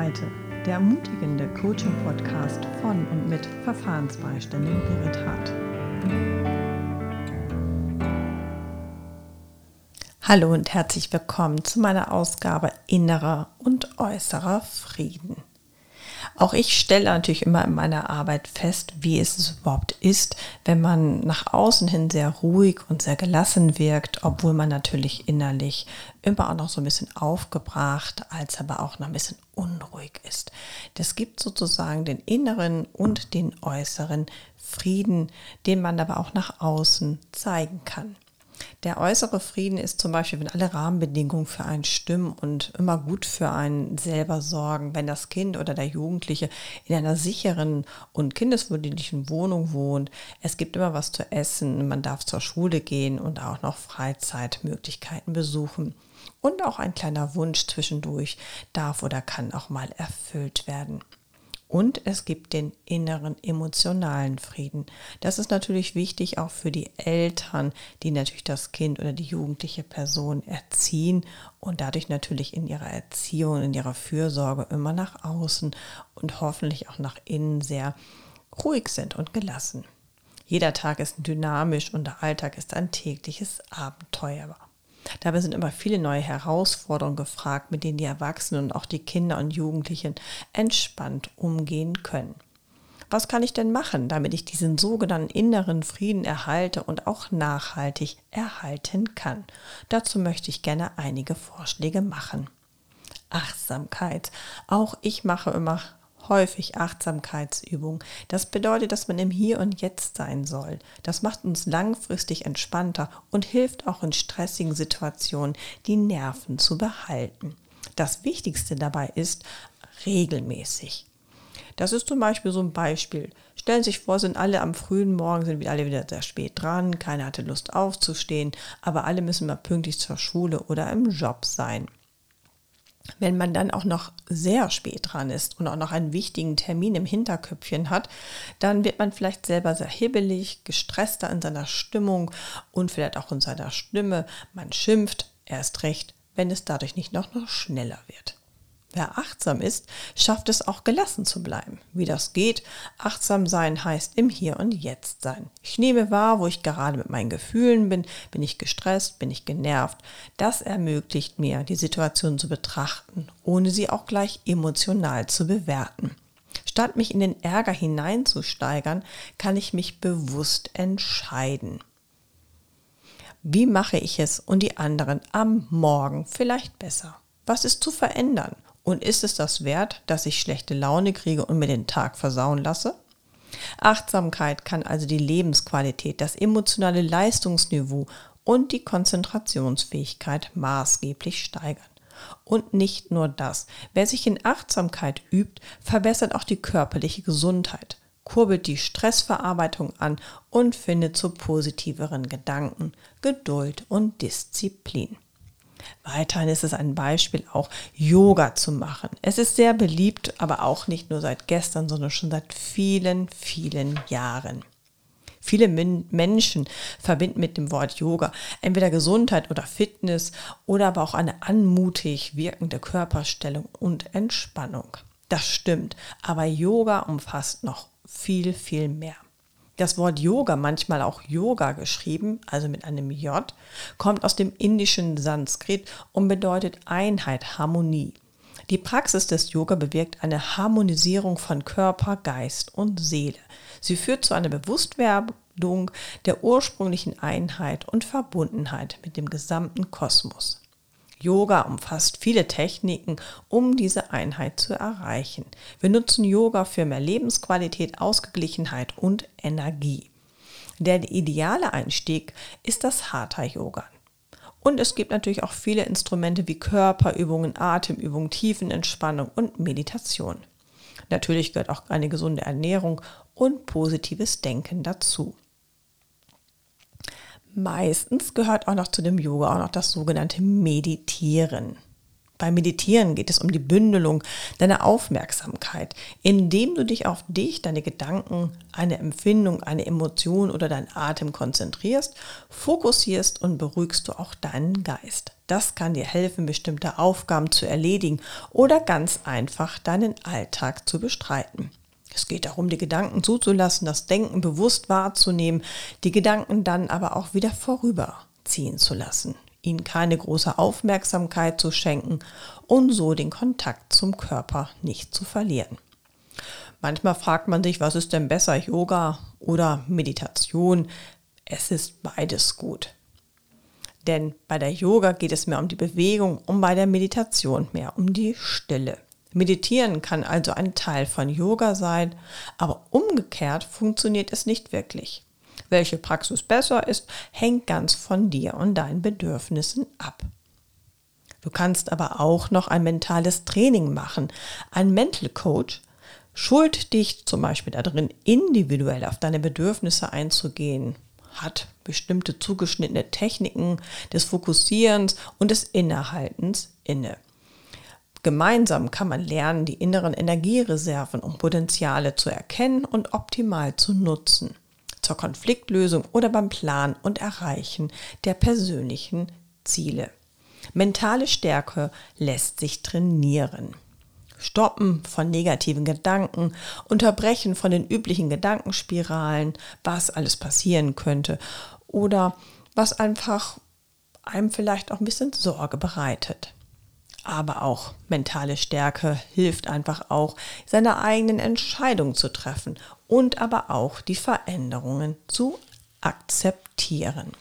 Seite, der ermutigende Coaching-Podcast von und mit Verfahrensbeiständin Berit Hart. Hallo und herzlich willkommen zu meiner Ausgabe Innerer und äußerer Frieden. Auch ich stelle natürlich immer in meiner Arbeit fest, wie es überhaupt ist, wenn man nach außen hin sehr ruhig und sehr gelassen wirkt, obwohl man natürlich innerlich immer auch noch so ein bisschen aufgebracht, als aber auch noch ein bisschen unruhig ist. Das gibt sozusagen den inneren und den äußeren Frieden, den man aber auch nach außen zeigen kann. Der äußere Frieden ist zum Beispiel, wenn alle Rahmenbedingungen für einen stimmen und immer gut für einen selber sorgen, wenn das Kind oder der Jugendliche in einer sicheren und kindeswürdigen Wohnung wohnt, es gibt immer was zu essen, man darf zur Schule gehen und auch noch Freizeitmöglichkeiten besuchen. Und auch ein kleiner Wunsch zwischendurch darf oder kann auch mal erfüllt werden. Und es gibt den inneren emotionalen Frieden. Das ist natürlich wichtig auch für die Eltern, die natürlich das Kind oder die jugendliche Person erziehen und dadurch natürlich in ihrer Erziehung, in ihrer Fürsorge immer nach außen und hoffentlich auch nach innen sehr ruhig sind und gelassen. Jeder Tag ist dynamisch und der Alltag ist ein tägliches Abenteuer. Dabei sind immer viele neue Herausforderungen gefragt, mit denen die Erwachsenen und auch die Kinder und Jugendlichen entspannt umgehen können. Was kann ich denn machen, damit ich diesen sogenannten inneren Frieden erhalte und auch nachhaltig erhalten kann? Dazu möchte ich gerne einige Vorschläge machen. Achtsamkeit. Auch ich mache immer häufig Achtsamkeitsübungen. Das bedeutet, dass man im Hier und Jetzt sein soll. Das macht uns langfristig entspannter und hilft auch in stressigen Situationen, die Nerven zu behalten. Das Wichtigste dabei ist regelmäßig. Das ist zum Beispiel so ein Beispiel. Stellen Sie sich vor, sind alle am frühen Morgen, sind alle wieder sehr spät dran, keiner hatte Lust aufzustehen, aber alle müssen mal pünktlich zur Schule oder im Job sein. Wenn man dann auch noch sehr spät dran ist und auch noch einen wichtigen Termin im Hinterköpfchen hat, dann wird man vielleicht selber sehr hibbelig, gestresster in seiner Stimmung und vielleicht auch in seiner Stimme. Man schimpft erst recht, wenn es dadurch nicht noch, noch schneller wird. Wer achtsam ist, schafft es auch gelassen zu bleiben. Wie das geht, achtsam sein heißt im Hier und Jetzt sein. Ich nehme wahr, wo ich gerade mit meinen Gefühlen bin, bin ich gestresst, bin ich genervt. Das ermöglicht mir, die Situation zu betrachten, ohne sie auch gleich emotional zu bewerten. Statt mich in den Ärger hineinzusteigern, kann ich mich bewusst entscheiden. Wie mache ich es und die anderen am Morgen vielleicht besser? Was ist zu verändern? Und ist es das wert, dass ich schlechte Laune kriege und mir den Tag versauen lasse? Achtsamkeit kann also die Lebensqualität, das emotionale Leistungsniveau und die Konzentrationsfähigkeit maßgeblich steigern. Und nicht nur das. Wer sich in Achtsamkeit übt, verbessert auch die körperliche Gesundheit, kurbelt die Stressverarbeitung an und findet zu positiveren Gedanken, Geduld und Disziplin. Weiterhin ist es ein Beispiel auch, Yoga zu machen. Es ist sehr beliebt, aber auch nicht nur seit gestern, sondern schon seit vielen, vielen Jahren. Viele Menschen verbinden mit dem Wort Yoga entweder Gesundheit oder Fitness oder aber auch eine anmutig wirkende Körperstellung und Entspannung. Das stimmt, aber Yoga umfasst noch viel, viel mehr. Das Wort Yoga, manchmal auch Yoga geschrieben, also mit einem J, kommt aus dem indischen Sanskrit und bedeutet Einheit, Harmonie. Die Praxis des Yoga bewirkt eine Harmonisierung von Körper, Geist und Seele. Sie führt zu einer Bewusstwerdung der ursprünglichen Einheit und Verbundenheit mit dem gesamten Kosmos. Yoga umfasst viele Techniken, um diese Einheit zu erreichen. Wir nutzen Yoga für mehr Lebensqualität, Ausgeglichenheit und Energie. Der ideale Einstieg ist das Hatha Yoga. Und es gibt natürlich auch viele Instrumente wie Körperübungen, Atemübungen, Tiefenentspannung und Meditation. Natürlich gehört auch eine gesunde Ernährung und positives Denken dazu. Meistens gehört auch noch zu dem Yoga auch noch das sogenannte Meditieren. Beim Meditieren geht es um die Bündelung deiner Aufmerksamkeit, indem du dich auf dich, deine Gedanken, eine Empfindung, eine Emotion oder deinen Atem konzentrierst, fokussierst und beruhigst du auch deinen Geist. Das kann dir helfen, bestimmte Aufgaben zu erledigen oder ganz einfach deinen Alltag zu bestreiten. Es geht darum, die Gedanken zuzulassen, das Denken bewusst wahrzunehmen, die Gedanken dann aber auch wieder vorüberziehen zu lassen ihnen keine große Aufmerksamkeit zu schenken und so den Kontakt zum Körper nicht zu verlieren. Manchmal fragt man sich, was ist denn besser, Yoga oder Meditation? Es ist beides gut. Denn bei der Yoga geht es mehr um die Bewegung und bei der Meditation mehr um die Stille. Meditieren kann also ein Teil von Yoga sein, aber umgekehrt funktioniert es nicht wirklich. Welche Praxis besser ist, hängt ganz von dir und deinen Bedürfnissen ab. Du kannst aber auch noch ein mentales Training machen. Ein Mental Coach schult dich zum Beispiel darin, individuell auf deine Bedürfnisse einzugehen, hat bestimmte zugeschnittene Techniken des Fokussierens und des Innehaltens inne. Gemeinsam kann man lernen, die inneren Energiereserven und Potenziale zu erkennen und optimal zu nutzen zur Konfliktlösung oder beim Plan und Erreichen der persönlichen Ziele. Mentale Stärke lässt sich trainieren. Stoppen von negativen Gedanken, Unterbrechen von den üblichen Gedankenspiralen, was alles passieren könnte oder was einfach einem vielleicht auch ein bisschen Sorge bereitet aber auch mentale Stärke hilft einfach auch, seine eigenen Entscheidungen zu treffen und aber auch die Veränderungen zu akzeptieren.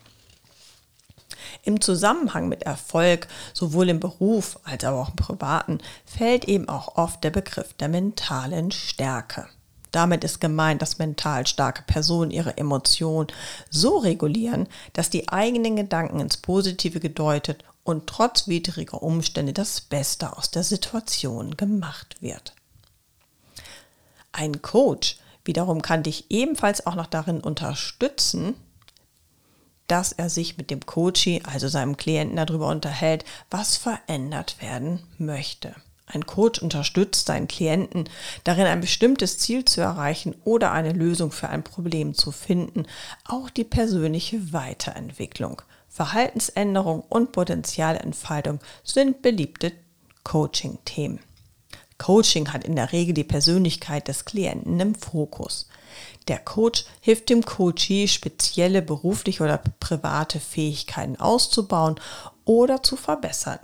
Im Zusammenhang mit Erfolg, sowohl im Beruf als auch im privaten, fällt eben auch oft der Begriff der mentalen Stärke. Damit ist gemeint, dass mental starke Personen ihre Emotionen so regulieren, dass die eigenen Gedanken ins Positive gedeutet und trotz widriger Umstände das Beste aus der Situation gemacht wird. Ein Coach wiederum kann dich ebenfalls auch noch darin unterstützen, dass er sich mit dem Coachie, also seinem Klienten, darüber unterhält, was verändert werden möchte. Ein Coach unterstützt seinen Klienten darin, ein bestimmtes Ziel zu erreichen oder eine Lösung für ein Problem zu finden, auch die persönliche Weiterentwicklung. Verhaltensänderung und Potenzialentfaltung sind beliebte Coaching-Themen. Coaching hat in der Regel die Persönlichkeit des Klienten im Fokus. Der Coach hilft dem Coachee, spezielle berufliche oder private Fähigkeiten auszubauen oder zu verbessern,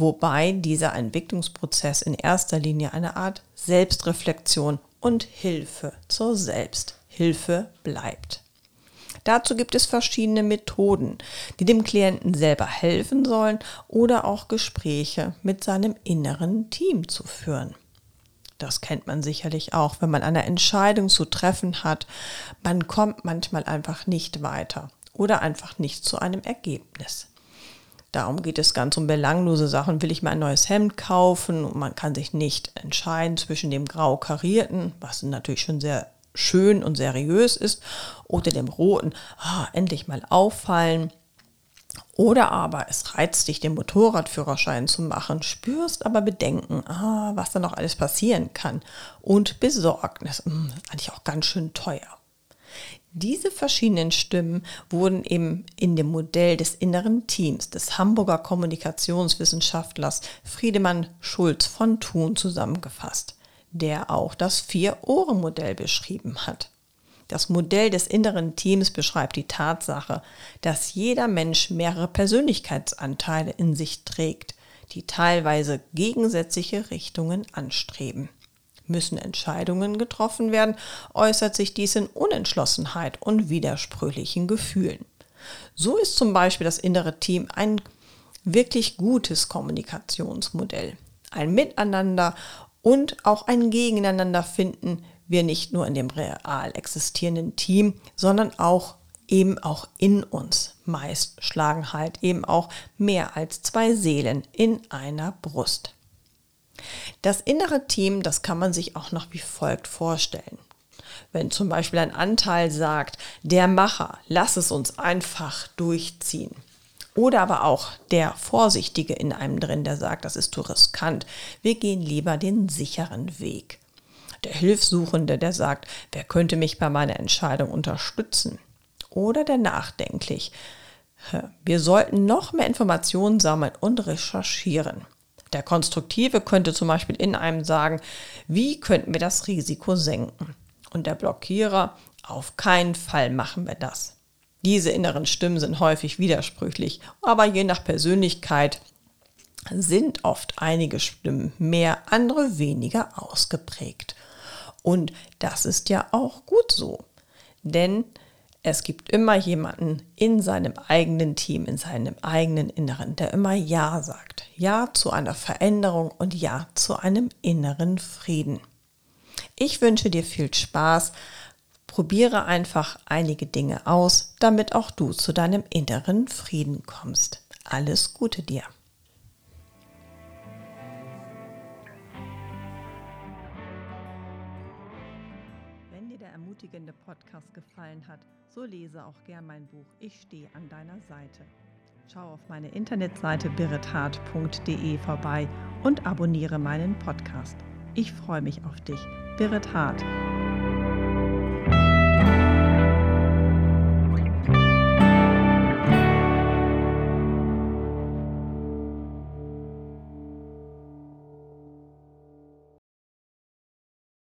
wobei dieser Entwicklungsprozess in erster Linie eine Art Selbstreflexion und Hilfe zur Selbsthilfe bleibt. Dazu gibt es verschiedene Methoden, die dem Klienten selber helfen sollen oder auch Gespräche mit seinem inneren Team zu führen. Das kennt man sicherlich auch, wenn man eine Entscheidung zu treffen hat. Man kommt manchmal einfach nicht weiter oder einfach nicht zu einem Ergebnis. Darum geht es ganz um belanglose Sachen. Will ich mir ein neues Hemd kaufen und man kann sich nicht entscheiden zwischen dem grau karierten, was natürlich schon sehr schön und seriös ist, oder dem roten, ah, endlich mal auffallen. Oder aber es reizt dich, den Motorradführerschein zu machen, spürst aber Bedenken, ah, was da noch alles passieren kann. Und Besorgnis, mh, hm, eigentlich auch ganz schön teuer. Diese verschiedenen Stimmen wurden eben in dem Modell des inneren Teams des Hamburger Kommunikationswissenschaftlers Friedemann Schulz von Thun zusammengefasst der auch das Vier-Ohren-Modell beschrieben hat. Das Modell des inneren Teams beschreibt die Tatsache, dass jeder Mensch mehrere Persönlichkeitsanteile in sich trägt, die teilweise gegensätzliche Richtungen anstreben. Müssen Entscheidungen getroffen werden, äußert sich dies in Unentschlossenheit und widersprüchlichen Gefühlen. So ist zum Beispiel das innere Team ein wirklich gutes Kommunikationsmodell. Ein Miteinander und auch ein Gegeneinander finden wir nicht nur in dem real existierenden Team, sondern auch eben auch in uns. Meist schlagen halt eben auch mehr als zwei Seelen in einer Brust. Das innere Team, das kann man sich auch noch wie folgt vorstellen. Wenn zum Beispiel ein Anteil sagt, der Macher, lass es uns einfach durchziehen. Oder aber auch der Vorsichtige in einem drin, der sagt, das ist zu riskant. Wir gehen lieber den sicheren Weg. Der Hilfsuchende, der sagt, wer könnte mich bei meiner Entscheidung unterstützen? Oder der Nachdenklich. Wir sollten noch mehr Informationen sammeln und recherchieren. Der Konstruktive könnte zum Beispiel in einem sagen, wie könnten wir das Risiko senken? Und der Blockierer, auf keinen Fall machen wir das. Diese inneren Stimmen sind häufig widersprüchlich, aber je nach Persönlichkeit sind oft einige Stimmen mehr, andere weniger ausgeprägt. Und das ist ja auch gut so, denn es gibt immer jemanden in seinem eigenen Team, in seinem eigenen Inneren, der immer Ja sagt. Ja zu einer Veränderung und Ja zu einem inneren Frieden. Ich wünsche dir viel Spaß. Probiere einfach einige Dinge aus, damit auch du zu deinem inneren Frieden kommst. Alles Gute dir. Podcast gefallen hat, so lese auch gern mein Buch Ich stehe an deiner Seite. Schau auf meine Internetseite birrethart.de vorbei und abonniere meinen Podcast. Ich freue mich auf dich. Birret Hart